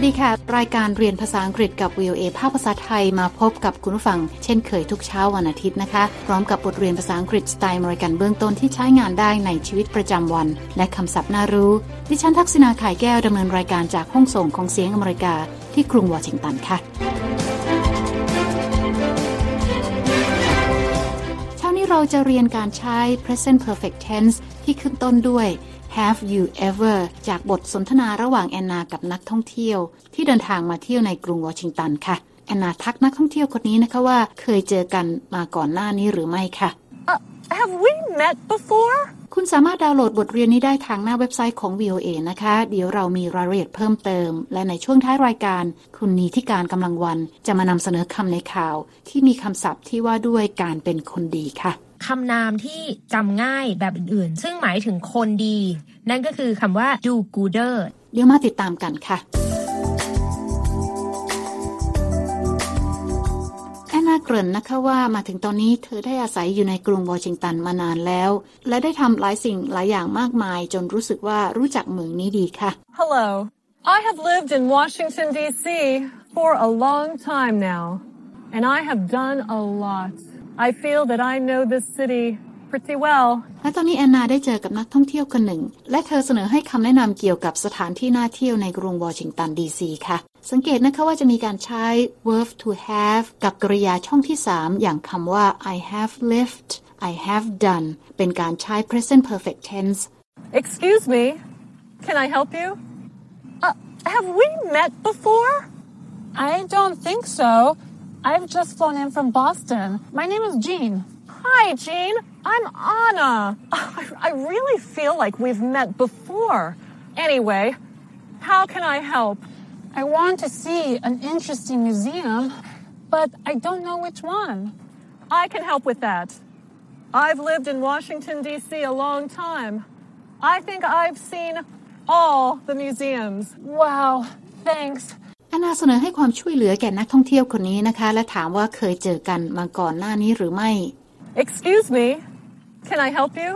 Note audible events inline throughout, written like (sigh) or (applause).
วัสดีค่ะ รายการเรียนภาษาอังกฤษกับ VOA ภาคภาษาไทยมาพบกับคุณผู้ฟัง เช่นเคยทุกเช้าวันอาทิตย์นะคะ พร้อมกับบทเรียนภาษาอังกฤษสไตล์มริกันเบื้องต้นที่ใช้งานได้ในชีวิตประจำวัน และคำศัพท์น่ารู้ ดิฉันทักษณาไข่แก้วดำเนินรายการจากห้องส่งของเสียงอเมริกา ที่กรุงวอชิงตันค่ะเช้านี้เราจะเรียนการใช้ present perfect tense ที่ขึ้นต้นด้วย Have you ever จากบทสนทนาระหว่างแอนนากับนักท่องเที่ยว ที่เดินทางมาเที่ยวในกรุงวอชิงตันค่ะ แอนนาทักนักท่องเที่ยวคนนี้นะคะว่าเคยเจอกันมาก่อนหน้านี้หรือไม่ค่ะ Uh, have we met before? คุณสามารถดาวน์โหลดบทเรียนนี้ได้ทางหน้าเว็บไซต์ของ VOA นะคะ เดี๋ยวเรามีรายละเอียดเพิ่มเติม และในช่วงท้ายรายการ คุณนีที่การกำลังวัน จะมานำเสนอคำในข่าว ที่มีคำศัพท์ที่ว่าด้วยการเป็นคนดีค่ะ คำนามที่จำง่ายแบบอื่นๆ ซึ่งหมายถึงคนดี นั่นก็คือคำว่า do gooder เดี๋ยวมาติดตามกันค่ะแอนนาเกริ่นนะคะว่ามาถึงตอนนี้เธอได้อาศัยอยู่ในกรุงวอชิงตันมานานแล้ว และได้ทำหลายสิ่งหลายอย่างมากมาย จนรู้สึกว่ารู้จักเมืองนี้ดีค่ะ Hello. I have lived in Washington, D.C. for a long time now, and I have done a lot. I feel that I know this city pretty well. และตอนนี้แอนนาได้เจอกับนักท่องเที่ยวคนหนึ่ง และเธอเสนอให้คำแนะนำเกี่ยวกับสถานที่น่าเที่ยวในกรุงวอชิงตันดีซีค่ะ สังเกตนะคะว่าจะมีการใช้ verb to have กับกริยาช่องที่ 3 อย่างคำว่า I have lived I have done เป็นการใช้ present perfect tense Excuse me. Can I help you? Uh, have we met before? I don't think so. I've just flown in from Boston. My name is Jean. Hi, Jean. I'm Anna. I, really feel like we've met before. Anyway, how can I help? I want to see an interesting museum, but I don't know which one. I can help with that. I've lived in Washington, D.C. a long time. I think I've seen all the museums. Wow, thanks. แอนนาเสนอให้ความช่วยเหลือแก่นักท่องเที่ยวคนนี้นะคะ และถามว่าเคยเจอกันมาก่อนหน้านี้หรือไม่ Excuse me. Can I help you?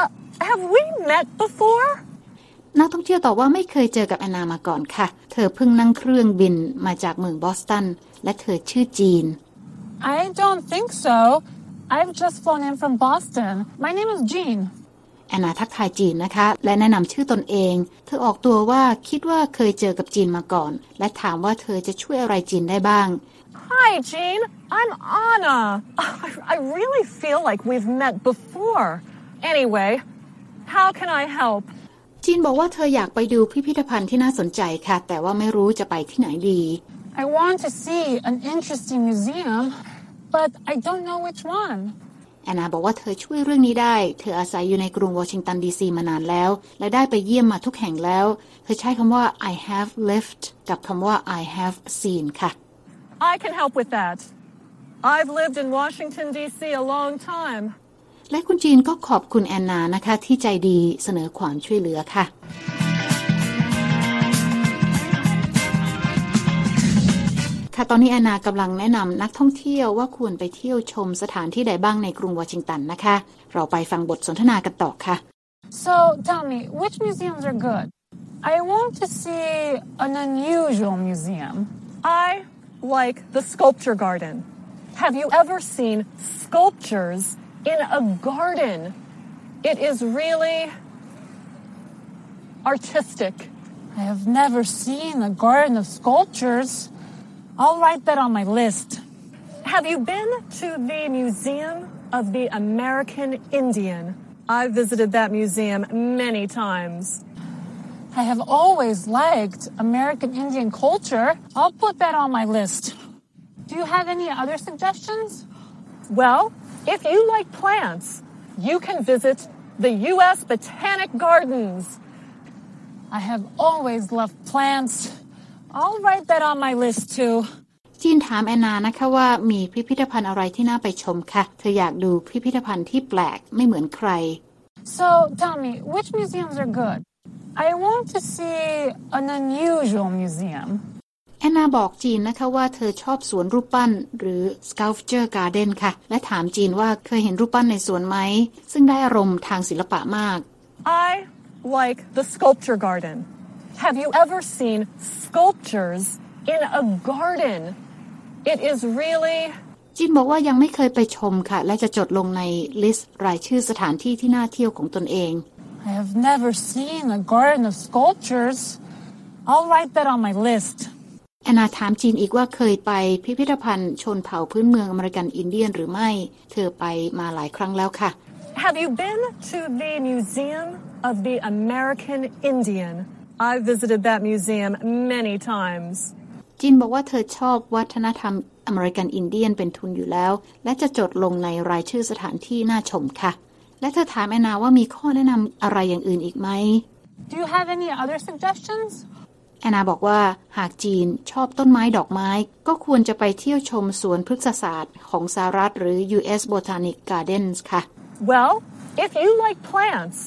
Uh, have we met before? นักท่องเที่ยวตอบว่าไม่เคยเจอกับแอนนามาก่อนค่ะ เธอเพิ่งนั่งเครื่องบินมาจากเมืองบอสตัน และเธอชื่อจีน I don't think so. I've just flown in from Boston. My name is Jean. แอนนาทักทายจีนนะคะ และแนะนำชื่อตนเอง เธอออกตัวว่าคิดว่าเคยเจอกับจีนมาก่อน และถามว่าเธอจะช่วยอะไรจีนได้บ้าง Hi, Jean. I'm Anna. I, I really feel like we've met before. Anyway, how can I help? จีนบอกว่าเธออยากไปดูพิพิธภัณฑ์ที่น่าสนใจค่ะ แต่ว่าไม่รู้จะไปที่ไหนดี I want to see an interesting museum, but I don't know which one. แอนนาบอกว่าเธอช่วยเรื่องนี้ได้ เธออาศัยอยู่ในกรุงวอชิงตันดีซีมานานแล้ว และได้ไปเยี่ยมมาทุกแห่งแล้ว เธอใช้คำว่า I have lived กับคำว่า I have seen ค่ะ I can help with that. I've lived in Washington, D.C. a long time. และคุณจีนก็ขอบคุณแอนนานะคะที่ใจดีเสนอความช่วยเหลือค่ะ ค่ะ ตอนนี้แอนนากำลังแนะนำนักท่องเที่ยวว่าควรไปเที่ยวชมสถานที่ใดบ้างในกรุงวอชิงตันนะคะ เราไปฟังบทสนทนากันต่อค่ะ So tell me, which museums are good? I want to see an unusual museum. I like the sculpture garden. Have you ever seen sculptures in a garden? It is really artistic. I have never seen a garden of sculptures. I'll write that on my list. Have you been to the Museum of the American Indian? I visited that museum many times. I have always liked American Indian culture. I'll put that on my list. Do you have any other suggestions? Well, if you like plants, you can visit the U.S. Botanic Gardens. I have always loved plants. I'll write that on my list too. จีนถามแอนนานะคะว่ามีพิพิธภัณฑ์อะไรที่น่าไปชมคะเธออยากดูพิพิธภัณฑ์ที่แปลกไม่เหมือนใคร So tell me, which museums are good? I want to see an unusual museum. แอนนาบอกจีนนะคะว่าเธอชอบสวนรูปปั้น หรือ sculpture garden ค่ะ และถามจีนว่าเคยเห็นรูปปั้นในสวนไหม ซึ่งได้อารมณ์ทางศิลปะมาก I like the sculpture garden. Have you ever seen sculptures in a garden? It is really จินบอกว่ายังไม่เคยไปชมค่ะ และจะจดลงในลิสต์รายชื่อสถานที่ที่น่าเที่ยวของตนเอง I have never seen a garden of sculptures. I'll write that on my list. แอนนาถามจีนอีกว่าเคยไปพิพิธภัณฑ์ชนเผ่าพื้นเมืองอเมริกันอินเดียนหรือไม่ เธอไปมาหลายครั้งแล้วค่ะ Have you been to the Museum of the American Indian? I've visited that museum many times. จินบอกว่าเธอชอบวัฒนธรรมอเมริกันอินเดียนเป็นทุนอยู่แล้ว และจะจดลงในรายชื่อสถานที่น่าชมค่ะ และเธอถามแอนนาว่ามีข้อแนะนำอะไรอย่างอื่นอีกไหม Do you have any other suggestions? แอนนาบอกว่าหากจีนชอบต้นไม้ดอกไม้ ก็ควรจะไปเที่ยวชมสวนพฤกษศาสตร์ของสหรัฐหรือ U.S. Botanic Gardens ค่ะ Well, if you like plants,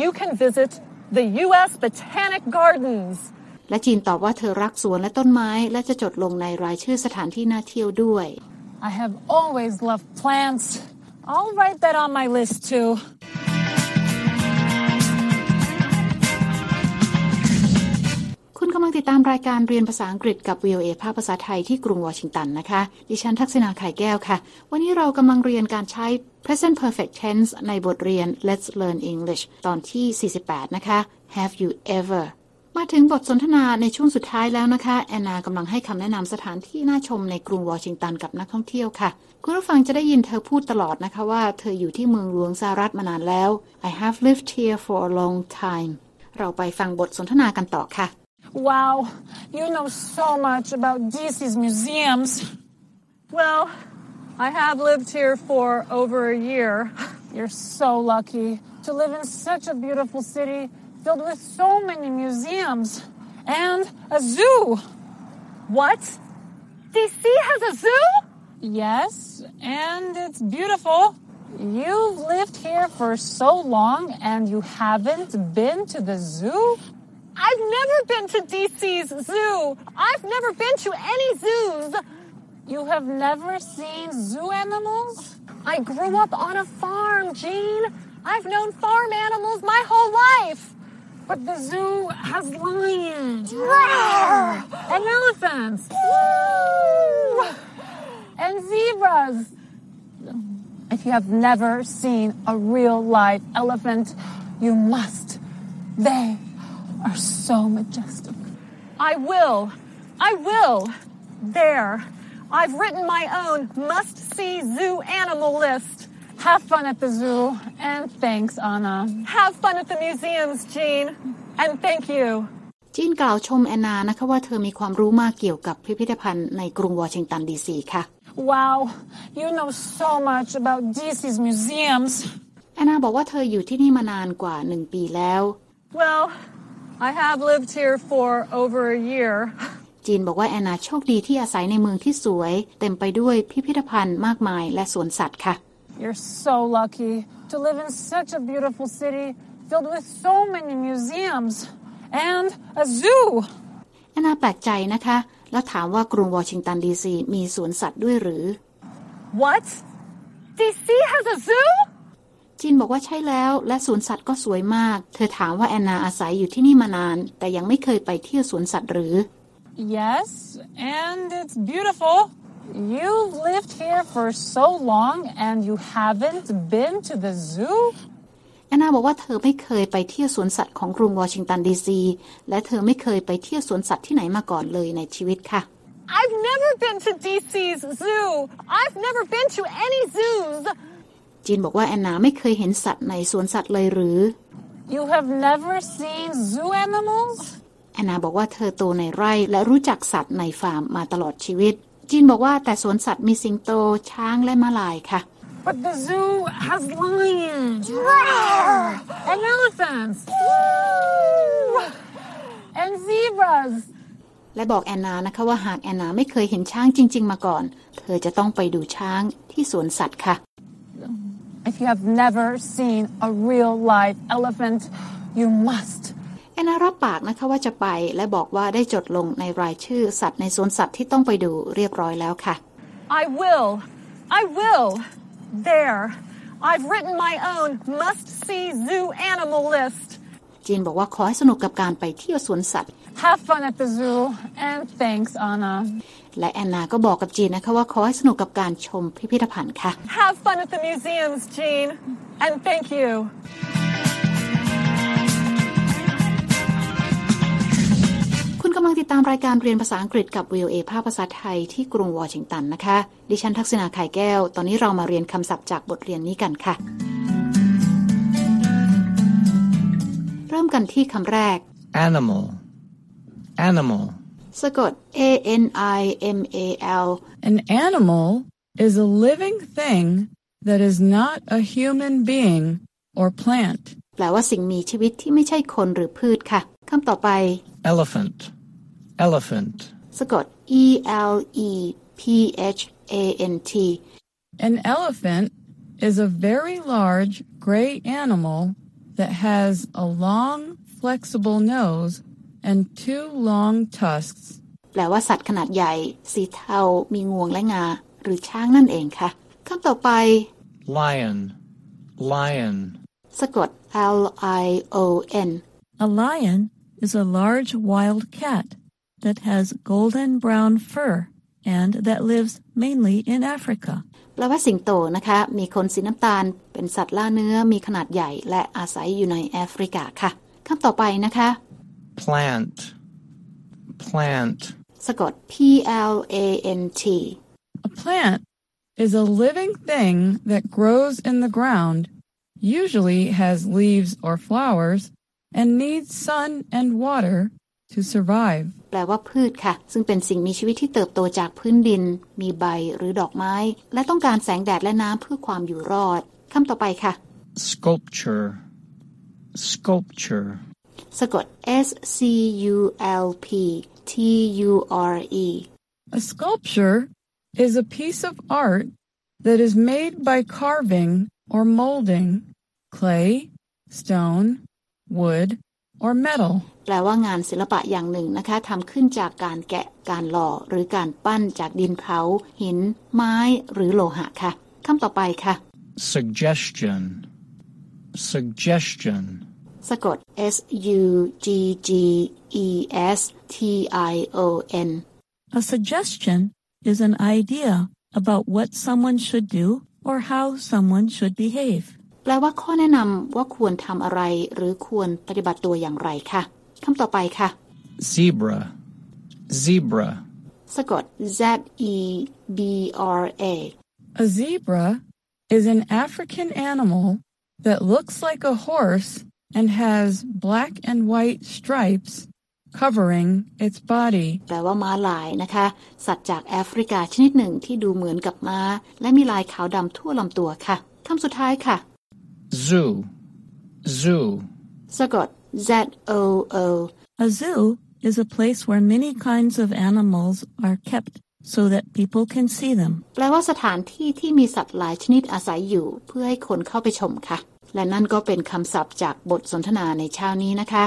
you can visit the U.S. Botanic Gardens. และจีนตอบว่าเธอรักสวนและต้นไม้ และจะจดลงในรายชื่อสถานที่น่าเที่ยวด้วย I have always loved plants. I'll write that on my list too. ำลังติดตามรายการเรียนภาษาอังกฤษกับ VOA ภาคภาษาไทยที่กรุงวอชิงตันนะคะ ดิฉันทักษณาไข่แก้วค่ะ วันนี้เรากำลังเรียนการใช้ present perfect tense ในบทเรียน Let's Learn English ตอนที่ 48 นะคะ Have you ever มาถึงบทสนทนาในช่วงสุดท้ายแล้วนะคะ แอนนากำลังให้คำแนะนำสถานที่น่าชมในกรุงวอชิงตันกับนักท่องเที่ยวค่ะ คุณผู้ฟังจะได้ยินเธอพูดตลอดนะคะว่าเธออยู่ที่เมืองหลวงสหรัฐมานานแล้ว I have lived here for a long time เราไปฟังบทสนทนากันต่อค่ะ Wow, you know so much about DC's museums. Well, I have lived here for over a year. You're so lucky to live in such a beautiful city filled with so many museums and a zoo. What? DC has a zoo? Yes, and it's beautiful. You've lived here for so long and you haven't been to the zoo? I've never been to DC's zoo. I've never been to any zoos. You have never seen zoo animals? I grew up on a farm, Jean. I've known farm animals my whole life. But the zoo has lions and elephants and zebras. If you have never seen a real live elephant, you must. They are so majestic. I will. I will. There. I've written my own must see zoo animal list. Have fun at the zoo, and thanks, Anna. Have fun at the museums, Jean. And thank you. จีนกล่าวชมแอนนานะคะว่าเธอมีความรู้มากเกี่ยวกับพิพิธภัณฑ์ในกรุงวอชิงตันดีซีค่ะ Wow, you know so much about DC's museums. แอนนาบอกว่าเธออยู่ที่นี่มานานกว่าหนึ่งปีแล้ว Well, I have lived here for over a year. จีนบอกว่าแอนนาโชคดีที่อาศัยในเมืองที่สวย เต็มไปด้วยพิพิธภัณฑ์มากมายและสวนสัตว์ค่ะ You're so lucky to live in such a beautiful city filled with so many museums and a zoo. แอนนาแปลกใจนะคะ แล้วถามว่ากรุงวอชิงตันดีซีมีสวนสัตว์ด้วยหรือ What? DC has a zoo? จีนบอกว่าใช่แล้วและสวนสัตว์ก็สวยมาก เธอถามว่าแอนนาอาศัยอยู่ที่นี่มานาน แต่ยังไม่เคยไปเที่ยวสวนสัตว์หรือ Yes, and it's beautiful. You've lived here for so long and you haven't been to the zoo? แอนนาบอกว่าเธอไม่เคยไปเที่ยวสวนสัตว์ของกรุงวอชิงตันดีซีและเธอไม่เคยไปเที่ยวสวนสัตว์ที่ไหนมาก่อนเลยในชีวิตค่ะ I've never been to DC's zoo. I've never been to any zoos. จีนบอกว่าแอนนาไม่เคยเห็นสัตว์ในสวนสัตว์เลยหรือ You have never seen zoo animals? แอนนาบอกว่าเธอโตในไร่และรู้จักสัตว์ในฟาร์มมาตลอดชีวิต จีนบอกว่าแต่สวนสัตว์มีสิงโตช้างและม้าลายค่ะ But the zoo has lions and elephants and zebras. และบอกแอนนานะคะว่าหากแอนนาไม่เคยเห็นช้างจริง ๆ มาก่อน เธอจะต้องไปดูช้างที่สวนสัตว์ค่ะ If you have never seen a real live elephant, you must. แอนนารับปากนะคะว่าจะไปและบอกว่าได้จดลงในรายชื่อสัตว์ในสวนสัตว์ที่ต้องไปดูเรียบร้อยแล้วค่ะ I will. I will. There. I've written my own must see zoo animal list. จีนบอกว่าขอให้สนุกกับการไปเที่ยวสวนสัตว์ Have fun at the zoo. And thanks, Anna. และแอนนาก็บอกกับจีนนะคะว่าขอให้สนุกกับการชมพิพิธภัณฑ์ค่ะ Have fun at the museums, Jean. And thank you. คุณกำลังติดตามรายการเรียนภาษาอังกฤษกับ VOA ภาคภาษาไทยที่กรุงวอชิงตันนะคะ ดิฉันทักษณาไข่แก้ว ตอนนี้เรามาเรียนคำศัพท์จากบทเรียนนี้กันค่ะ เริ่มกันที่คำแรก Animal. Animal. สะกด A N I M A L An animal is a living thing that is not a human being or plant. แปลว่าสิ่งมีชีวิตที่ไม่ใช่คนหรือพืชค่ะคำต่อไป Elephant. Elephant. สะกด E L E P H A N T An elephant is a very large gray animal that has a long, flexible nose and two long tusks. แปลว่าสัตว์ขนาดใหญ่ สีเทา มีงวงและงา หรือช้างนั่นเองค่ะคำต่อไป Lion. Lion. สะกด L I O N A lion is a large wild cat that has golden brown fur and that lives mainly in Africa. แปลว่าสิงโตนะคะ มีขนสีน้ำตาล เป็นสัตว์ล่าเนื้อ มีขนาดใหญ่ และอาศัยอยู่ในแอฟริกาค่ะคำต่อไปนะคะ Plant. Plant. สะกด P L A N T A plant is a living thing that grows in the ground, usually has leaves or flowers, and needs sun and water to survive. แปลว่าพืชค่ะ ซึ่งเป็นสิ่งมีชีวิตที่เติบโตจากพื้นดิน มีใบหรือดอกไม้ และต้องการแสงแดดและน้ำเพื่อความอยู่รอดคำต่อไปค่ะ Sculpture. Sculpture. สะกด S C U L P T U R E A sculpture is a piece of art that is made by carving or molding clay, stone, wood, or metal. แปลว่างานศิลปะอย่างหนึ่งนะคะทำขึ้นจากการแกะ การหล่อ หรือการปั้นจากดินเผา หิน ไม้ หรือโลหะค่ะคำต่อไปค่ะ Suggestion. Suggestion. สะกด S U G G E S T I O N A suggestion is an idea about what someone should do or how someone should behave. แปลว่าข้อแนะนำว่าควรทำอะไร หรือควรปฏิบัติตัวอย่างไรค่ะคำต่อไปค่ะ Zebra. Zebra. สะกด Z E B R A A zebra is an African animal that looks like a horse and has black and white stripes covering its body. แปลว่าม้าลายนะคะ สัตว์จากแอฟริกาชนิดหนึ่งที่ดูเหมือนกับม้า และมีลายขาวดำทั่วลำตัวค่ะคำสุดท้ายค่ะ Zoo. Zoo. สะกด Z O O A zoo is a place where many kinds of animals are kept So that people can see them. แปลว่าสถานที่ที่มีสัตว์หลายชนิดอาศัยอยู่ เพื่อให้คนเข้าไปชมค่ะ และนั่นก็เป็นคำศัพท์จากบทสนทนาในเช้านี้นะคะ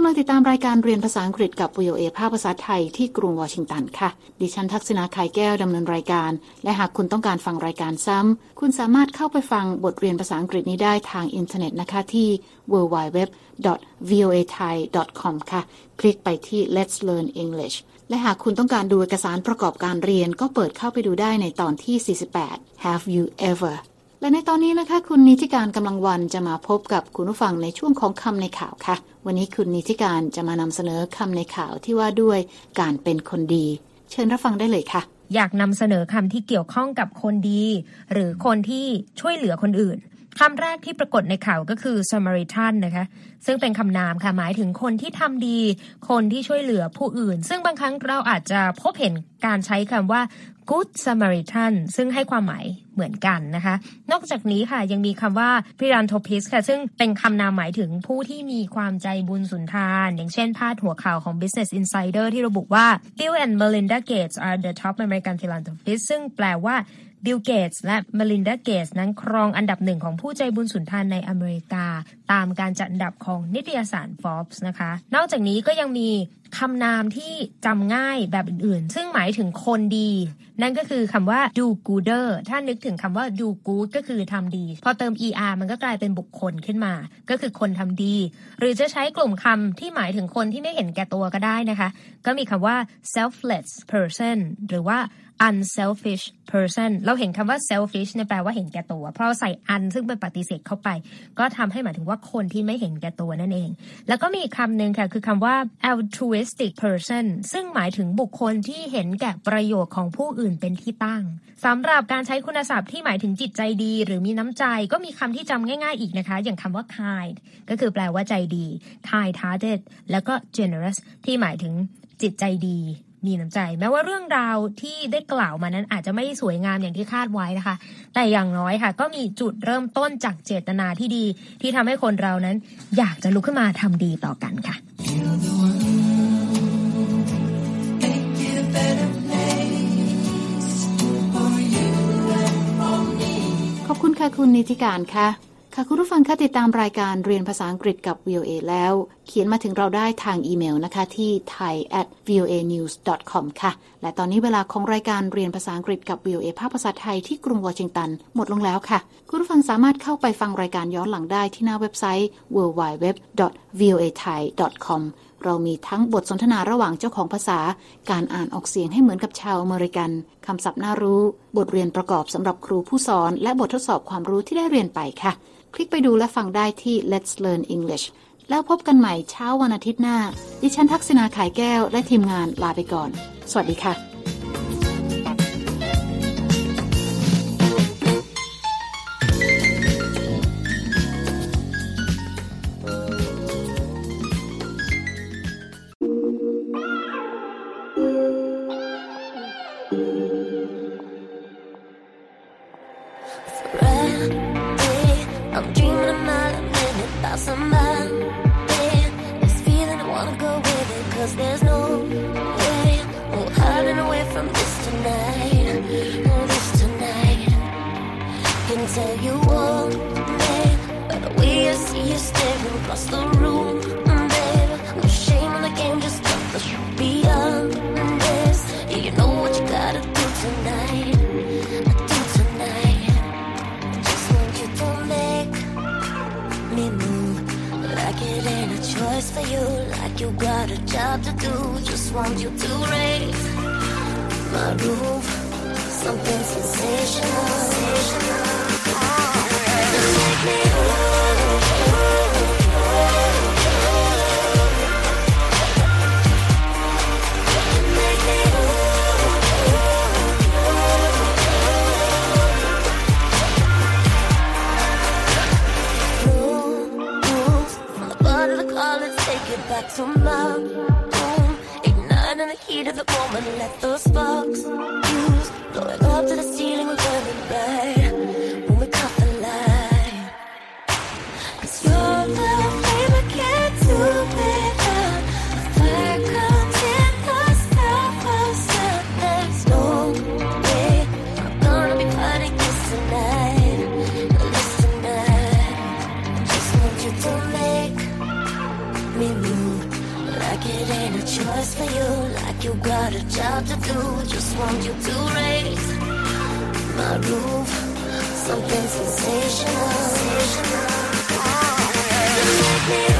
ำลังติดตามรายการเรียนภาษาอังกฤษกับ VOA ภาคภาษาไทยที่กรุงวอชิงตันค่ะ ดิฉันทักษณาไข่แก้วดำเนินรายการ และหากคุณต้องการฟังรายการซ้ำ คุณสามารถเข้าไปฟังบทเรียนภาษาอังกฤษนี้ได้ทางอินเทอร์เน็ตนะคะที่ www.voathai.com ค่ะ คลิกไปที่ Let's Learn English และหากคุณต้องการดูเอกสารประกอบการเรียนก็เปิดเข้าไปดูได้ในตอนที่ 48 Have you ever และในตอนนี้นะคะ คุณนิติการกำลังวันจะมาพบกับคุณผู้ฟังในช่วงของคำในข่าวค่ะ วันนี้คุณนิติการจะมานำเสนอคำในข่าวที่ว่าด้วยการเป็นคนดี เชิญรับฟังได้เลยค่ะ อยากนำเสนอคำที่เกี่ยวข้องกับคนดี หรือคนที่ช่วยเหลือคนอื่นคำแรกที่ปรากฏในข่าวก็คือ Samaritan นะคะ ซึ่งเป็นคำนามค่ะหมายถึงคนที่ทำดี คนที่ช่วยเหลือผู้อื่น ซึ่งบางครั้งเราอาจจะพบเห็นการใช้คำว่า Good Samaritan ซึ่งให้ความหมายเหมือนกันนะคะ นอกจากนี้ค่ะยังมีคำว่า p h i l a n t h r o p i s ค่ะ ซึ่งเป็นคำนามหมายถึงผู้ที่มีความใจบุญสุนทาน อย่างเช่นพาดหัวข่าวของ Business Insider ที่ระบุว่า Bill and Melinda Gates are the top American philanthropists ซึ่งแปลว่า บิลเกตส์และมลินดาเกตส์นั้นครองอันดับหนึ่งของผู้ใจบุญสุนทานในอเมริกา ตามการจัดอันดับของนิตยสาร Forbes นะคะ นอกจากนี้ก็ยังมีคำนามที่จำง่ายแบบอื่นๆ ซึ่งหมายถึงคนดี นั่นก็คือคำว่า do gooder ถ้านึกถึงคำว่า do good ก็คือทำดี พอเติม er มันก็กลายเป็นบุคคลขึ้นมา ก็คือคนทำดี หรือจะใช้กลุ่มคำที่หมายถึงคนที่ไม่เห็นแก่ตัวก็ได้นะคะ ก็มีคำว่า selfless person หรือว่า unselfish person เราเห็นคำว่า selfish เนี่ยแปลว่าเห็นแก่ตัว เพราะใส่ un ซึ่งเป็นปฏิเสธเข้าไป ก็ทำให้หมายถึงว่าคนที่ไม่เห็นแก่ตัวนั่นเอง แล้วก็มีคำหนึ่งค่ะ คือคำว่า altruistic person ซึ่งหมายถึงบุคคลที่เห็นแก่ประโยชน์ของผู้อื่นเป็นที่ตั้งสำหรับการใช้คุณศัพท์ที่หมายถึงจิตใจดี หรือมีน้ำใจ ก็มีคำที่จำง่ายๆอีกนะคะ อย่างคำว่า kind ก็คือแปลว่าใจดี kind hearted แล้วก็ generous ที่หมายถึงจิตใจดี มีน้ำใจ แม้ว่าเรื่องราวที่ได้กล่าวมานั้นอาจจะไม่สวยงามอย่างที่คาดไว้นะคะ แต่อย่างน้อยค่ะ ก็มีจุดเริ่มต้นจากเจตนาที่ดี ที่ทำให้คนเรานั้น อยากจะลุกขึ้นมาทำดีต่อกันค่ะ ขอบคุณค่ะคุณนิติการค่ะ ค่ะคุณผู้ฟังคะติดตามรายการเรียนภาษาอังกฤษกับ VOA แล้ว เขียนมาถึงเราได้ทางอีเมลนะคะที่ thai at voa news com ค่ะ และตอนนี้เวลาของรายการเรียนภาษาอังกฤษกับ VOA ภาคภาษาไทยที่กรุงวอชิงตัน หมดลงแล้วค่ะ คุณผู้ฟังสามารถเข้าไปฟังรายการย้อนหลังได้ที่หน้าเว็บไซต์ www voa thai com เรามีทั้งบทสนทนาระหว่างเจ้าของภาษา การอ่านออกเสียงให้เหมือนกับชาวอเมริกัน คำศัพท์น่ารู้ บทเรียนประกอบสำหรับครูผู้สอน และบททดสอบความรู้ที่ได้เรียนไปค่ะ คลิกไปดูและฟังได้ที่ Let's Learn English แล้วพบกันใหม่เช้าวันอาทิตย์หน้า ดิฉันทักษณาขายแก้วและทีมงานลาไปก่อน สวัสดีค่ะ job to do. Just want you to raise my roof. Something sensational. sensational. Want you to raise my roof. Something sensational. Just make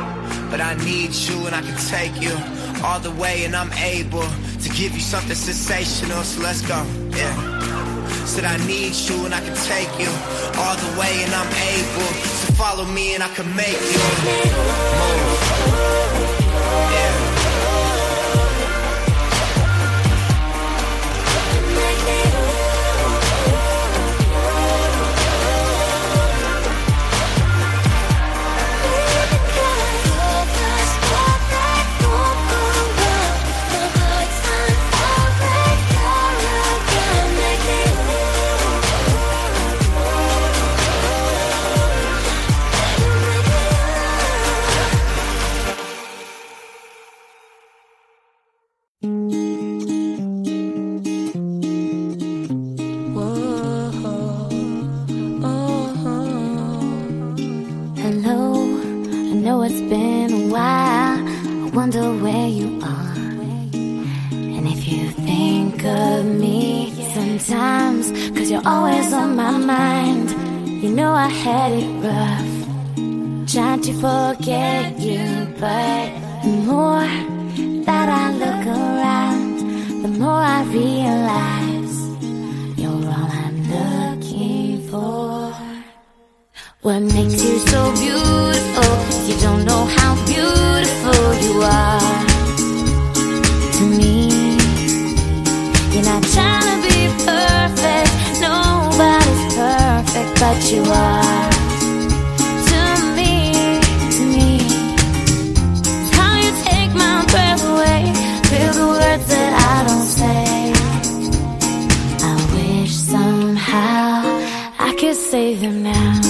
But I need you and I can take you all the way, and I'm able to give you something sensational, so let's go, yeah. Said I need you and I can take you all the way, and I'm able to follow me and I can make you move. But you are to me, to me. How you take my breath away, feel the words that I don't say. I wish somehow I could them now.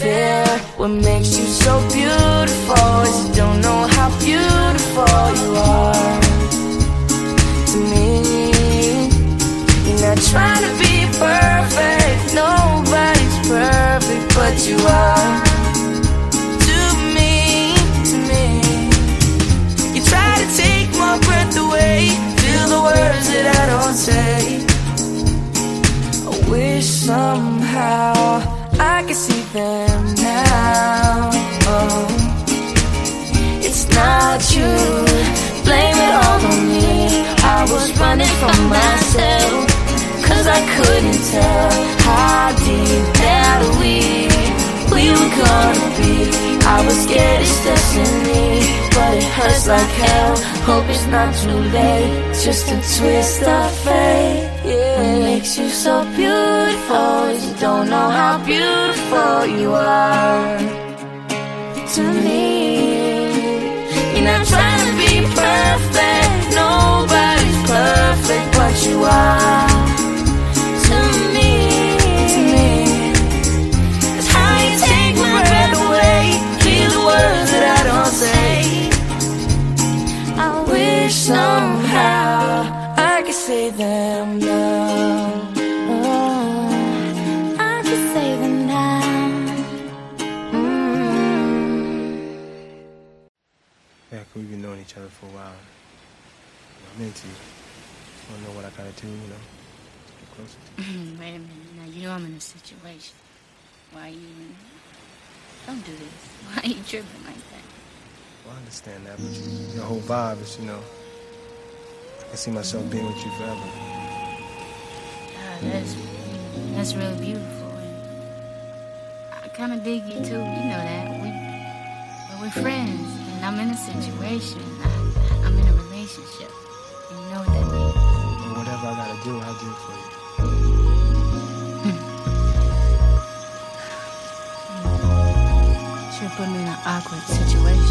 Fair. What makes you so beautiful is you don't know how beautiful you are to me. You're not trying to be perfect. Nobody's perfect, but you are to me, to me. You try to take my breath away, feel the words that I don't say. I wish somehow them now. Oh, it's not you, blame it all on me. I was running from myself, cause I couldn't tell how deep that we, we were gonna be. I was scared it's destiny, but it hurts like hell. Hope it's not too late, just a twist of fate. Yeah. What makes you so beautiful beautiful you are to me. You're not trying to be perfect, nobody's perfect, but you are a while. I'm into you. Just wanna know what I gotta do, you know. Get closer. (laughs) Wait a minute. Now you know I'm in a situation. Why you even? Don't do this. (laughs) Why are you tripping like that? Well, I understand that, but you, your whole vibe is, you know, I can see myself being with you forever. God, that's that's really beautiful. And I kind of dig you too. You know that. We, but we're friends, and I'm in a situation. I, I'm in a relationship. You know what that means. Or whatever I gotta do, I'll do for you. Hmm. Should put me in an awkward situation.